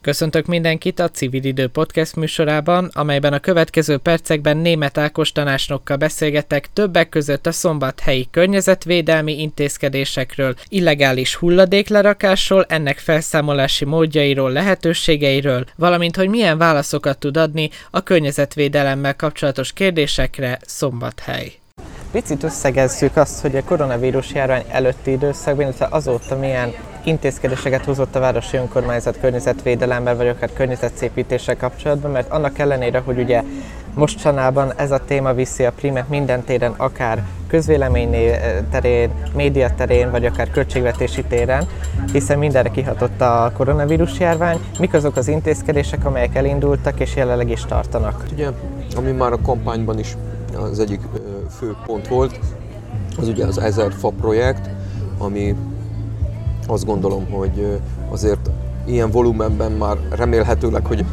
Köszöntök mindenkit a Civil Idő Podcast műsorában, amelyben a következő percekben német Ákos tanácsnokkal beszélgetek többek között a szombathelyi környezetvédelmi intézkedésekről, illegális hulladéklerakásról, ennek felszámolási módjairól, lehetőségeiről, valamint hogy milyen válaszokat tud adni a környezetvédelemmel kapcsolatos kérdésekre Szombathely. Picit összegezzük azt, hogy a koronavírus járvány előtti időszakban, illetve azóta milyen intézkedéseket hozott a városi önkormányzat környezetvédelemben, vagy akár környezetszépítéssel kapcsolatban, mert annak ellenére, hogy ugye mostanában ez a téma viszi a primet minden téren, akár közvélemény terén, média terén, vagy akár költségvetési téren, hiszen mindenre kihatott a koronavírus járvány. Mik azok az intézkedések, amelyek elindultak és jelenleg is tartanak? Ugye, ami már a kampányban is az egyik fő pont volt, az ugye az 1000 fa projekt, ami azt gondolom, hogy azért ilyen volumenben már remélhetőleg, hogy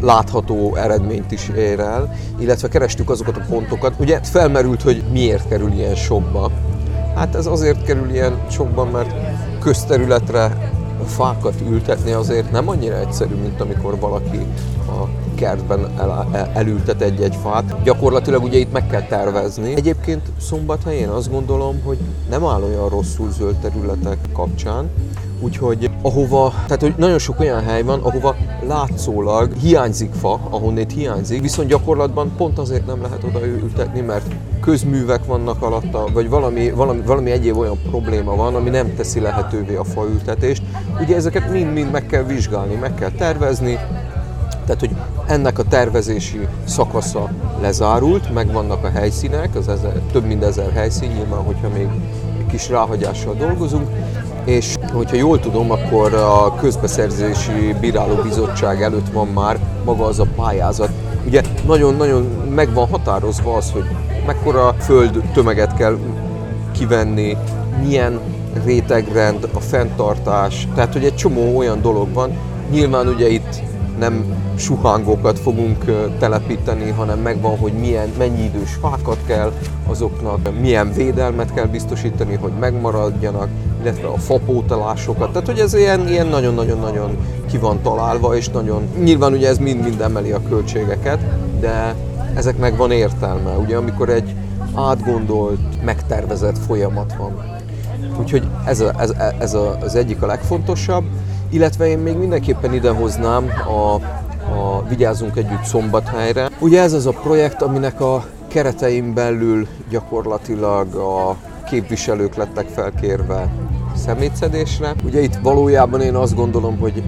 látható eredményt is ér el, illetve kerestük azokat a pontokat. Ugye felmerült, hogy miért kerül ilyen sokba. Hát ez azért kerül ilyen sokban, mert közterületre fákat ültetni azért nem annyira egyszerű, mint amikor valaki a kertben el, el, elültet egy-egy fát. Gyakorlatilag ugye itt meg kell tervezni. Egyébként szombathelyen azt gondolom, hogy nem áll olyan rosszul zöld területek kapcsán, Úgyhogy ahova, tehát hogy nagyon sok olyan hely van, ahova látszólag hiányzik fa, ahonnét hiányzik, viszont gyakorlatban pont azért nem lehet oda ültetni, mert közművek vannak alatta, vagy valami, valami, valami egyéb olyan probléma van, ami nem teszi lehetővé a faültetést. Ugye ezeket mind-mind meg kell vizsgálni, meg kell tervezni, tehát, hogy ennek a tervezési szakasza lezárult, megvannak a helyszínek, az ezer, több mint ezer helyszín, nyilván, hogyha még kis ráhagyással dolgozunk, és hogyha jól tudom, akkor a közbeszerzési bírálóbizottság előtt van már maga az a pályázat. Ugye nagyon-nagyon meg van határozva az, hogy mekkora föld tömeget kell kivenni, milyen rétegrend, a fenntartás, tehát hogy egy csomó olyan dolog van. Nyilván ugye itt nem suhángokat fogunk telepíteni, hanem megvan, hogy milyen, mennyi idős fákat kell azoknak, milyen védelmet kell biztosítani, hogy megmaradjanak, illetve a fapótalásokat. Tehát, hogy ez ilyen, ilyen nagyon-nagyon-nagyon ki van találva, és nagyon, nyilván ugye ez mind-mind emeli a költségeket, de ezeknek van értelme. Ugye amikor egy átgondolt, megtervezett folyamat van. Úgyhogy ez, a, ez, ez a, az egyik a legfontosabb. Illetve én még mindenképpen idehoznám a, a Vigyázzunk Együtt Szombathelyre. Ugye ez az a projekt, aminek a keretein belül gyakorlatilag a képviselők lettek felkérve szemétszedésre. Ugye itt valójában én azt gondolom, hogy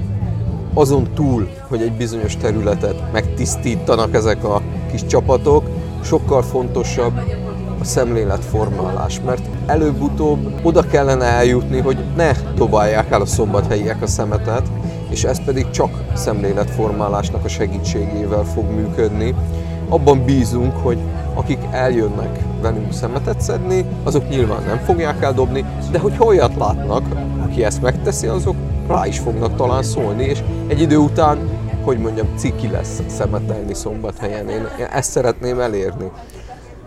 azon túl, hogy egy bizonyos területet megtisztítanak ezek a kis csapatok, sokkal fontosabb szemléletformálás, mert előbb-utóbb oda kellene eljutni, hogy ne dobálják el a szombathelyiek a szemetet, és ez pedig csak szemléletformálásnak a segítségével fog működni. Abban bízunk, hogy akik eljönnek velünk szemetet szedni, azok nyilván nem fogják eldobni, de hogyha olyat látnak, aki ezt megteszi, azok rá is fognak talán szólni, és egy idő után, hogy mondjam, ciki lesz szemetelni szombathelyen. Én ezt szeretném elérni.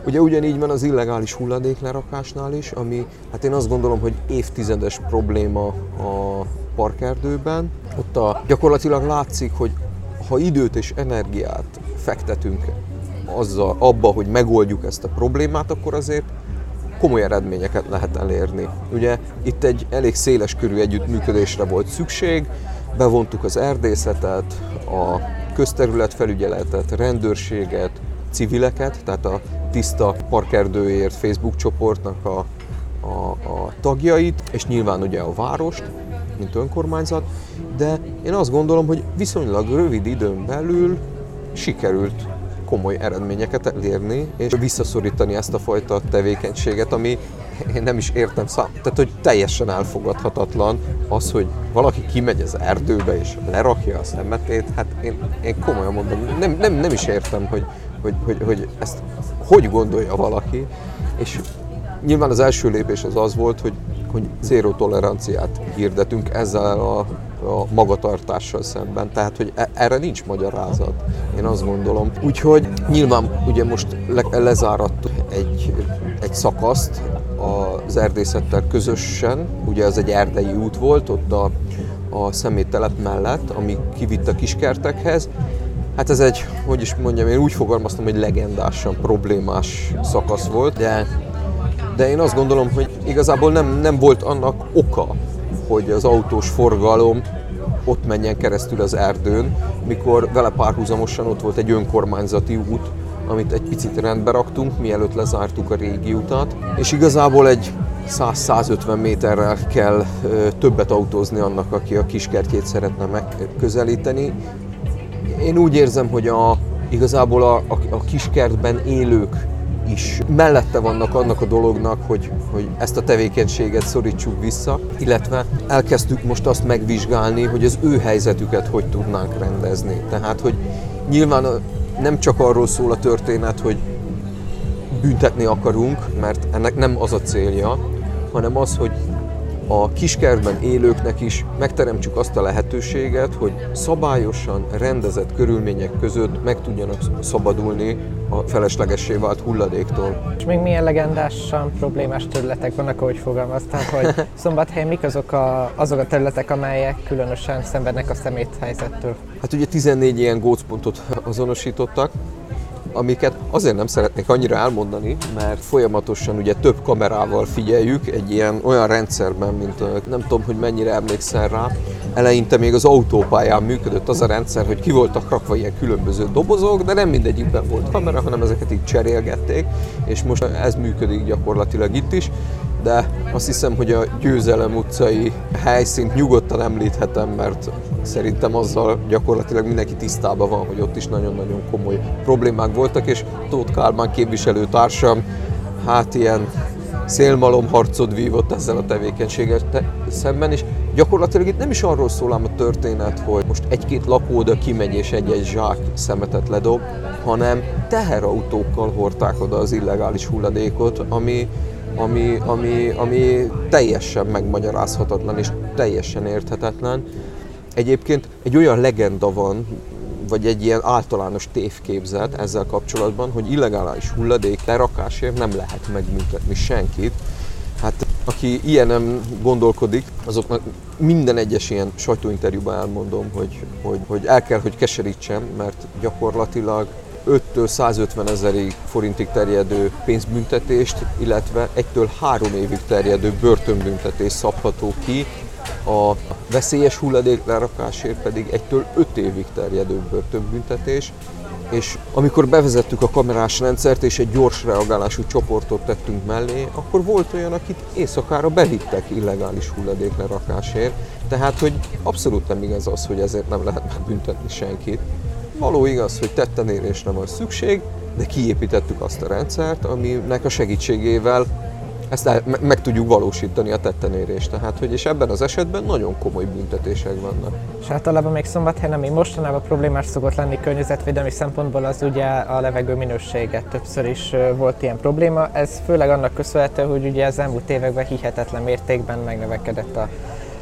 Ugye ugyanígy van az illegális hulladéklerakásnál is, ami hát én azt gondolom, hogy évtizedes probléma a parkerdőben. Ott a, gyakorlatilag látszik, hogy ha időt és energiát fektetünk azzal, abba, hogy megoldjuk ezt a problémát, akkor azért komoly eredményeket lehet elérni. Ugye itt egy elég széles körű együttműködésre volt szükség, bevontuk az erdészetet, a közterületfelügyeletet, rendőrséget, civileket, tehát a Tiszta Parkerdőért Facebook csoportnak a, a, a tagjait, és nyilván ugye a várost, mint önkormányzat, de én azt gondolom, hogy viszonylag rövid időn belül sikerült komoly eredményeket elérni, és visszaszorítani ezt a fajta tevékenységet, ami én nem is értem szám, tehát hogy teljesen elfogadhatatlan az, hogy valaki kimegy az erdőbe és lerakja a szemetét, hát én, én komolyan mondom, nem, nem, nem is értem, hogy, hogy, hogy, hogy ezt hogy gondolja valaki, és nyilván az első lépés az az volt, hogy, hogy zéró toleranciát hirdetünk ezzel a, a magatartással szemben, tehát hogy e, erre nincs magyarázat, én azt gondolom. Úgyhogy nyilván ugye most le, lezárat egy, egy szakaszt az erdészettel közösen, ugye ez egy erdei út volt, ott a, a szeméttelep mellett, ami kivitt a kiskertekhez. Hát ez egy, hogy is mondjam, én úgy fogalmaztam, hogy legendásan problémás szakasz volt, de, de én azt gondolom, hogy igazából nem, nem volt annak oka, hogy az autós forgalom ott menjen keresztül az erdőn, mikor vele párhuzamosan ott volt egy önkormányzati út, amit egy picit rendbe raktunk, mielőtt lezártuk a régi utat, és igazából egy 100-150 méterrel kell többet autózni annak, aki a kiskertjét szeretne megközelíteni. Én úgy érzem, hogy a, igazából a, a, a kiskertben élők is mellette vannak annak a dolognak, hogy, hogy ezt a tevékenységet szorítsuk vissza, illetve elkezdtük most azt megvizsgálni, hogy az ő helyzetüket hogy tudnánk rendezni. Tehát, hogy nyilván nem csak arról szól a történet, hogy büntetni akarunk, mert ennek nem az a célja, hanem az, hogy a kiskertben élőknek is megteremtsük azt a lehetőséget, hogy szabályosan, rendezett körülmények között meg tudjanak szabadulni a feleslegessé vált hulladéktól. És még milyen legendásan problémás területek vannak, ahogy fogalmaztam, hogy Szombathely mik azok a, azok a területek, amelyek különösen szenvednek a szemét helyzettől? Hát ugye 14 ilyen gócpontot azonosítottak, amiket azért nem szeretnék annyira elmondani, mert folyamatosan ugye több kamerával figyeljük egy ilyen olyan rendszerben, mint nem tudom, hogy mennyire emlékszel rá. Eleinte még az autópályán működött az a rendszer, hogy ki voltak rakva ilyen különböző dobozok, de nem mindegyikben volt kamera, hanem ezeket így cserélgették, és most ez működik gyakorlatilag itt is de azt hiszem, hogy a Győzelem utcai helyszínt nyugodtan említhetem, mert szerintem azzal gyakorlatilag mindenki tisztában van, hogy ott is nagyon-nagyon komoly problémák voltak, és Tóth Kálmán képviselőtársam hát ilyen szélmalomharcot vívott ezzel a tevékenységgel szemben, és gyakorlatilag itt nem is arról szól ám a történet, hogy most egy-két lakóda kimegy és egy-egy zsák szemetet ledob, hanem teherautókkal hordták oda az illegális hulladékot, ami ami, ami, ami teljesen megmagyarázhatatlan és teljesen érthetetlen. Egyébként egy olyan legenda van, vagy egy ilyen általános tévképzet ezzel kapcsolatban, hogy illegális hulladék lerakásért nem lehet megbüntetni senkit. Aki ilyen nem gondolkodik, azoknak minden egyes ilyen sajtóinterjúban elmondom, hogy, hogy, hogy el kell, hogy keserítsem, mert gyakorlatilag 5-től 150 ezerig forintig terjedő pénzbüntetést, illetve 1-től 3 évig terjedő börtönbüntetés szabható ki, a veszélyes hulladék lerakásért pedig 1-től 5 évig terjedő börtönbüntetés, és amikor bevezettük a kamerás rendszert és egy gyors reagálású csoportot tettünk mellé, akkor volt olyan, akit éjszakára bevittek illegális hulladék lerakásért. Tehát, hogy abszolút nem igaz az, hogy ezért nem lehet megbüntetni senkit. Való igaz, hogy tettenérésre van szükség, de kiépítettük azt a rendszert, aminek a segítségével ezt el, meg tudjuk valósítani a tettenérést. Tehát, hogy és ebben az esetben nagyon komoly büntetések vannak. És általában még szombathely, ami mostanában problémás szokott lenni környezetvédelmi szempontból, az ugye a levegő minősége. Többször is volt ilyen probléma. Ez főleg annak köszönhető, hogy ugye az elmúlt években hihetetlen mértékben megnövekedett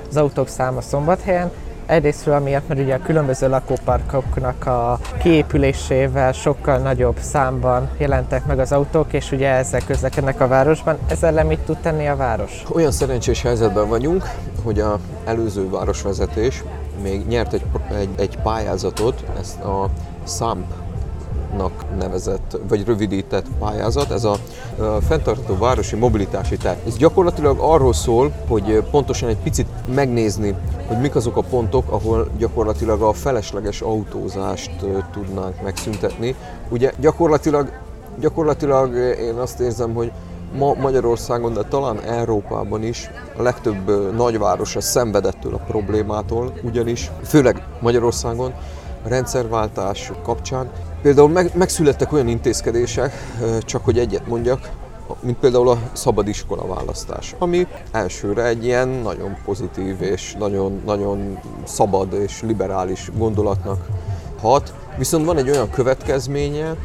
az autók száma szombathelyen, Egyrésztről amiatt, mert ugye a különböző lakóparkoknak a kiépülésével sokkal nagyobb számban jelentek meg az autók, és ugye ezzel közlekednek a városban. Ezzel ellen mit tud tenni a város? Olyan szerencsés helyzetben vagyunk, hogy a előző városvezetés még nyert egy, egy, egy pályázatot, ezt a SAMP nak nevezett, vagy rövidített pályázat, ez a, fenntartható városi mobilitási terv. Ez gyakorlatilag arról szól, hogy pontosan egy picit megnézni, hogy mik azok a pontok, ahol gyakorlatilag a felesleges autózást tudnánk megszüntetni. Ugye gyakorlatilag, gyakorlatilag én azt érzem, hogy ma Magyarországon, de talán Európában is a legtöbb nagyváros szenvedettől a problémától, ugyanis főleg Magyarországon a rendszerváltás kapcsán Például meg, megszülettek olyan intézkedések, csak hogy egyet mondjak, mint például a szabadiskola választás, ami elsőre egy ilyen nagyon pozitív és nagyon, nagyon szabad és liberális gondolatnak hat, viszont van egy olyan következménye,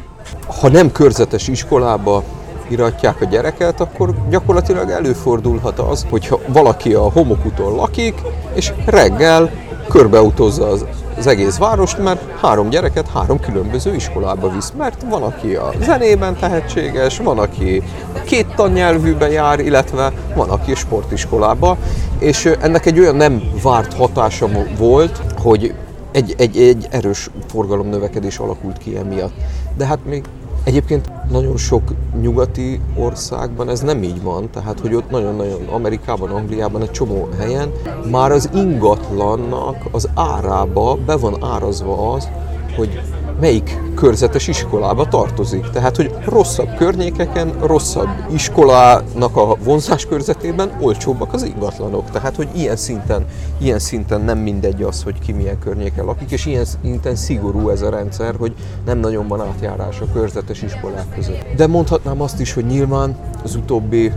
ha nem körzetes iskolába iratják a gyereket, akkor gyakorlatilag előfordulhat az, hogyha valaki a homokúton lakik, és reggel körbeutózza az az egész várost, mert három gyereket három különböző iskolába visz, mert van, aki a zenében tehetséges, van, aki két tannyelvűben jár, illetve van, aki sportiskolába, és ennek egy olyan nem várt hatása volt, hogy egy, egy, egy erős forgalomnövekedés alakult ki emiatt. De hát még Egyébként nagyon sok nyugati országban ez nem így van, tehát hogy ott nagyon-nagyon Amerikában, Angliában, egy csomó helyen már az ingatlannak az árába be van árazva az, hogy melyik körzetes iskolába tartozik. Tehát, hogy rosszabb környékeken, rosszabb iskolának a vonzás körzetében olcsóbbak az ingatlanok. Tehát, hogy ilyen szinten, ilyen szinten nem mindegy az, hogy ki milyen környéken lakik, és ilyen szinten szigorú ez a rendszer, hogy nem nagyon van átjárás a körzetes iskolák között. De mondhatnám azt is, hogy nyilván az utóbbi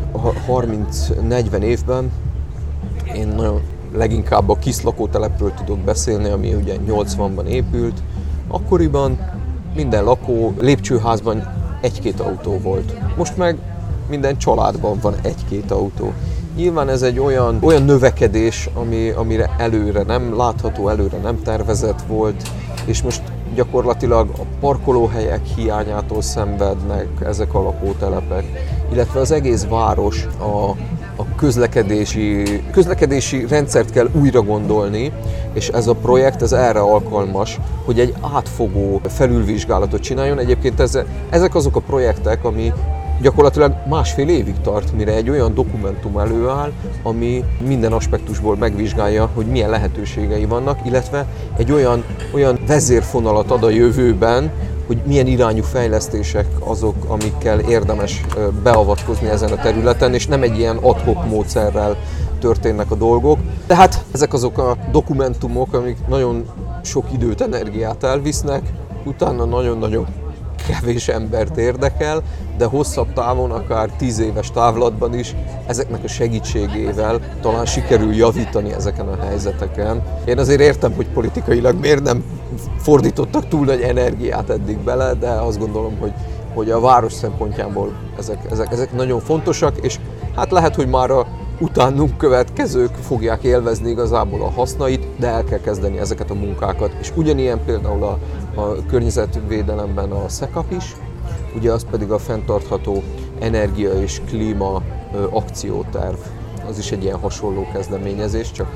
30-40 évben én nagyon leginkább a kis lakótelepről tudok beszélni, ami ugye 80-ban épült, Akkoriban minden lakó lépcsőházban egy-két autó volt. Most meg minden családban van egy-két autó. Nyilván ez egy olyan, olyan növekedés, ami, amire előre nem látható, előre nem tervezett volt, és most gyakorlatilag a parkolóhelyek hiányától szenvednek ezek a lakótelepek, illetve az egész város a, a közlekedési, közlekedési rendszert kell újra gondolni, és ez a projekt ez erre alkalmas, hogy egy átfogó felülvizsgálatot csináljon. Egyébként ez, ezek azok a projektek, ami gyakorlatilag másfél évig tart, mire egy olyan dokumentum előáll, ami minden aspektusból megvizsgálja, hogy milyen lehetőségei vannak, illetve egy olyan, olyan vezérfonalat ad a jövőben, hogy milyen irányú fejlesztések azok, amikkel érdemes beavatkozni ezen a területen, és nem egy ilyen adhok módszerrel történnek a dolgok. Tehát ezek azok a dokumentumok, amik nagyon sok időt, energiát elvisznek, utána nagyon-nagyon kevés embert érdekel, de hosszabb távon, akár tíz éves távlatban is ezeknek a segítségével talán sikerül javítani ezeken a helyzeteken. Én azért értem, hogy politikailag miért nem fordítottak túl nagy energiát eddig bele, de azt gondolom, hogy, hogy a város szempontjából ezek, ezek, ezek nagyon fontosak, és hát lehet, hogy már a utánunk következők fogják élvezni igazából a hasznait, de el kell kezdeni ezeket a munkákat. És ugyanilyen például a, a környezetvédelemben a SZEKAP is, ugye az pedig a fenntartható energia és klíma akcióterv. Az is egy ilyen hasonló kezdeményezés, csak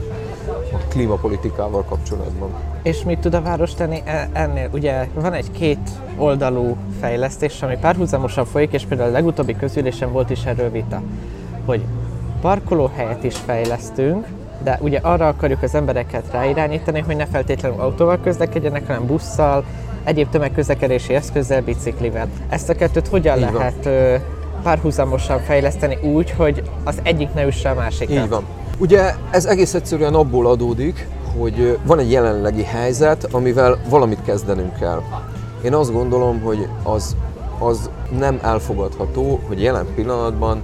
a klímapolitikával kapcsolatban. És mit tud a város tenni e, ennél? Ugye van egy két oldalú fejlesztés, ami párhuzamosan folyik, és például a legutóbbi közülésen volt is erről vita, hogy parkolóhelyet is fejlesztünk, de ugye arra akarjuk az embereket ráirányítani, hogy ne feltétlenül autóval közlekedjenek, hanem busszal, egyéb tömegközlekedési eszközzel, biciklivel. Ezt a kettőt hogyan Így lehet van. párhuzamosan fejleszteni úgy, hogy az egyik ne üsse a másikat? Így van. Ugye ez egész egyszerűen abból adódik, hogy van egy jelenlegi helyzet, amivel valamit kezdenünk kell. Én azt gondolom, hogy az, az nem elfogadható, hogy jelen pillanatban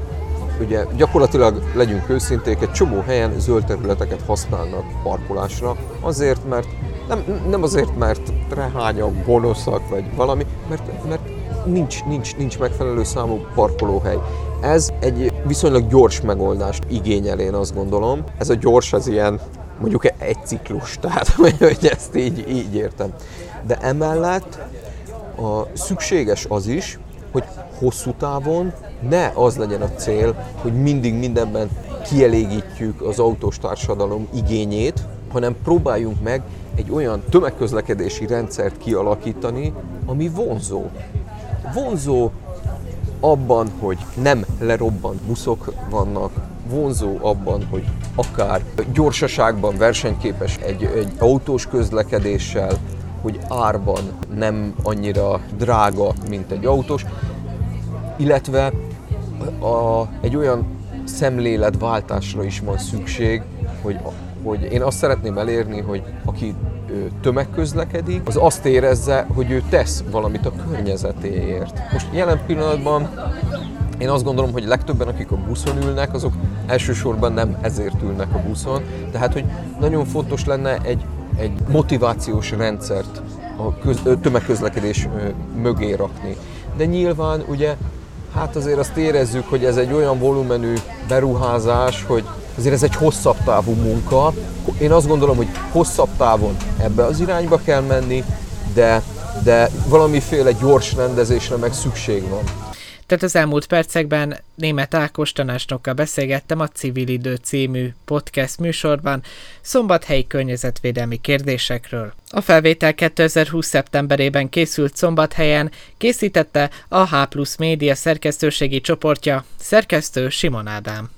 ugye gyakorlatilag legyünk őszinték, egy csomó helyen zöld területeket használnak parkolásra, azért, mert nem, nem azért, mert rehányak, gonoszak, vagy valami, mert, mert nincs, nincs, nincs megfelelő számú parkolóhely. Ez egy viszonylag gyors megoldást igényel, én azt gondolom. Ez a gyors az ilyen mondjuk egy ciklus, tehát hogy ezt így, így értem. De emellett a szükséges az is, hogy hosszú távon ne az legyen a cél, hogy mindig mindenben kielégítjük az autós társadalom igényét, hanem próbáljunk meg egy olyan tömegközlekedési rendszert kialakítani, ami vonzó. Vonzó abban, hogy nem lerobbant buszok vannak, vonzó abban, hogy akár gyorsaságban versenyképes egy, egy autós közlekedéssel, hogy árban nem annyira drága, mint egy autós, illetve a, egy olyan szemléletváltásra is van szükség, hogy, hogy én azt szeretném elérni, hogy aki tömegközlekedik, az azt érezze, hogy ő tesz valamit a környezetéért. Most jelen pillanatban én azt gondolom, hogy legtöbben, akik a buszon ülnek, azok elsősorban nem ezért ülnek a buszon, tehát hogy nagyon fontos lenne egy, egy motivációs rendszert a köz, tömegközlekedés mögé rakni. De nyilván ugye, hát azért azt érezzük, hogy ez egy olyan volumenű beruházás, hogy azért ez egy hosszabb távú munka. Én azt gondolom, hogy hosszabb távon ebbe az irányba kell menni, de, de valamiféle gyors rendezésre meg szükség van. Tehát az elmúlt percekben német Ákos tanácsnokkal beszélgettem a Civil Idő című podcast műsorban szombathelyi környezetvédelmi kérdésekről. A felvétel 2020. szeptemberében készült szombathelyen, készítette a H Plus Média szerkesztőségi csoportja, szerkesztő Simon Ádám.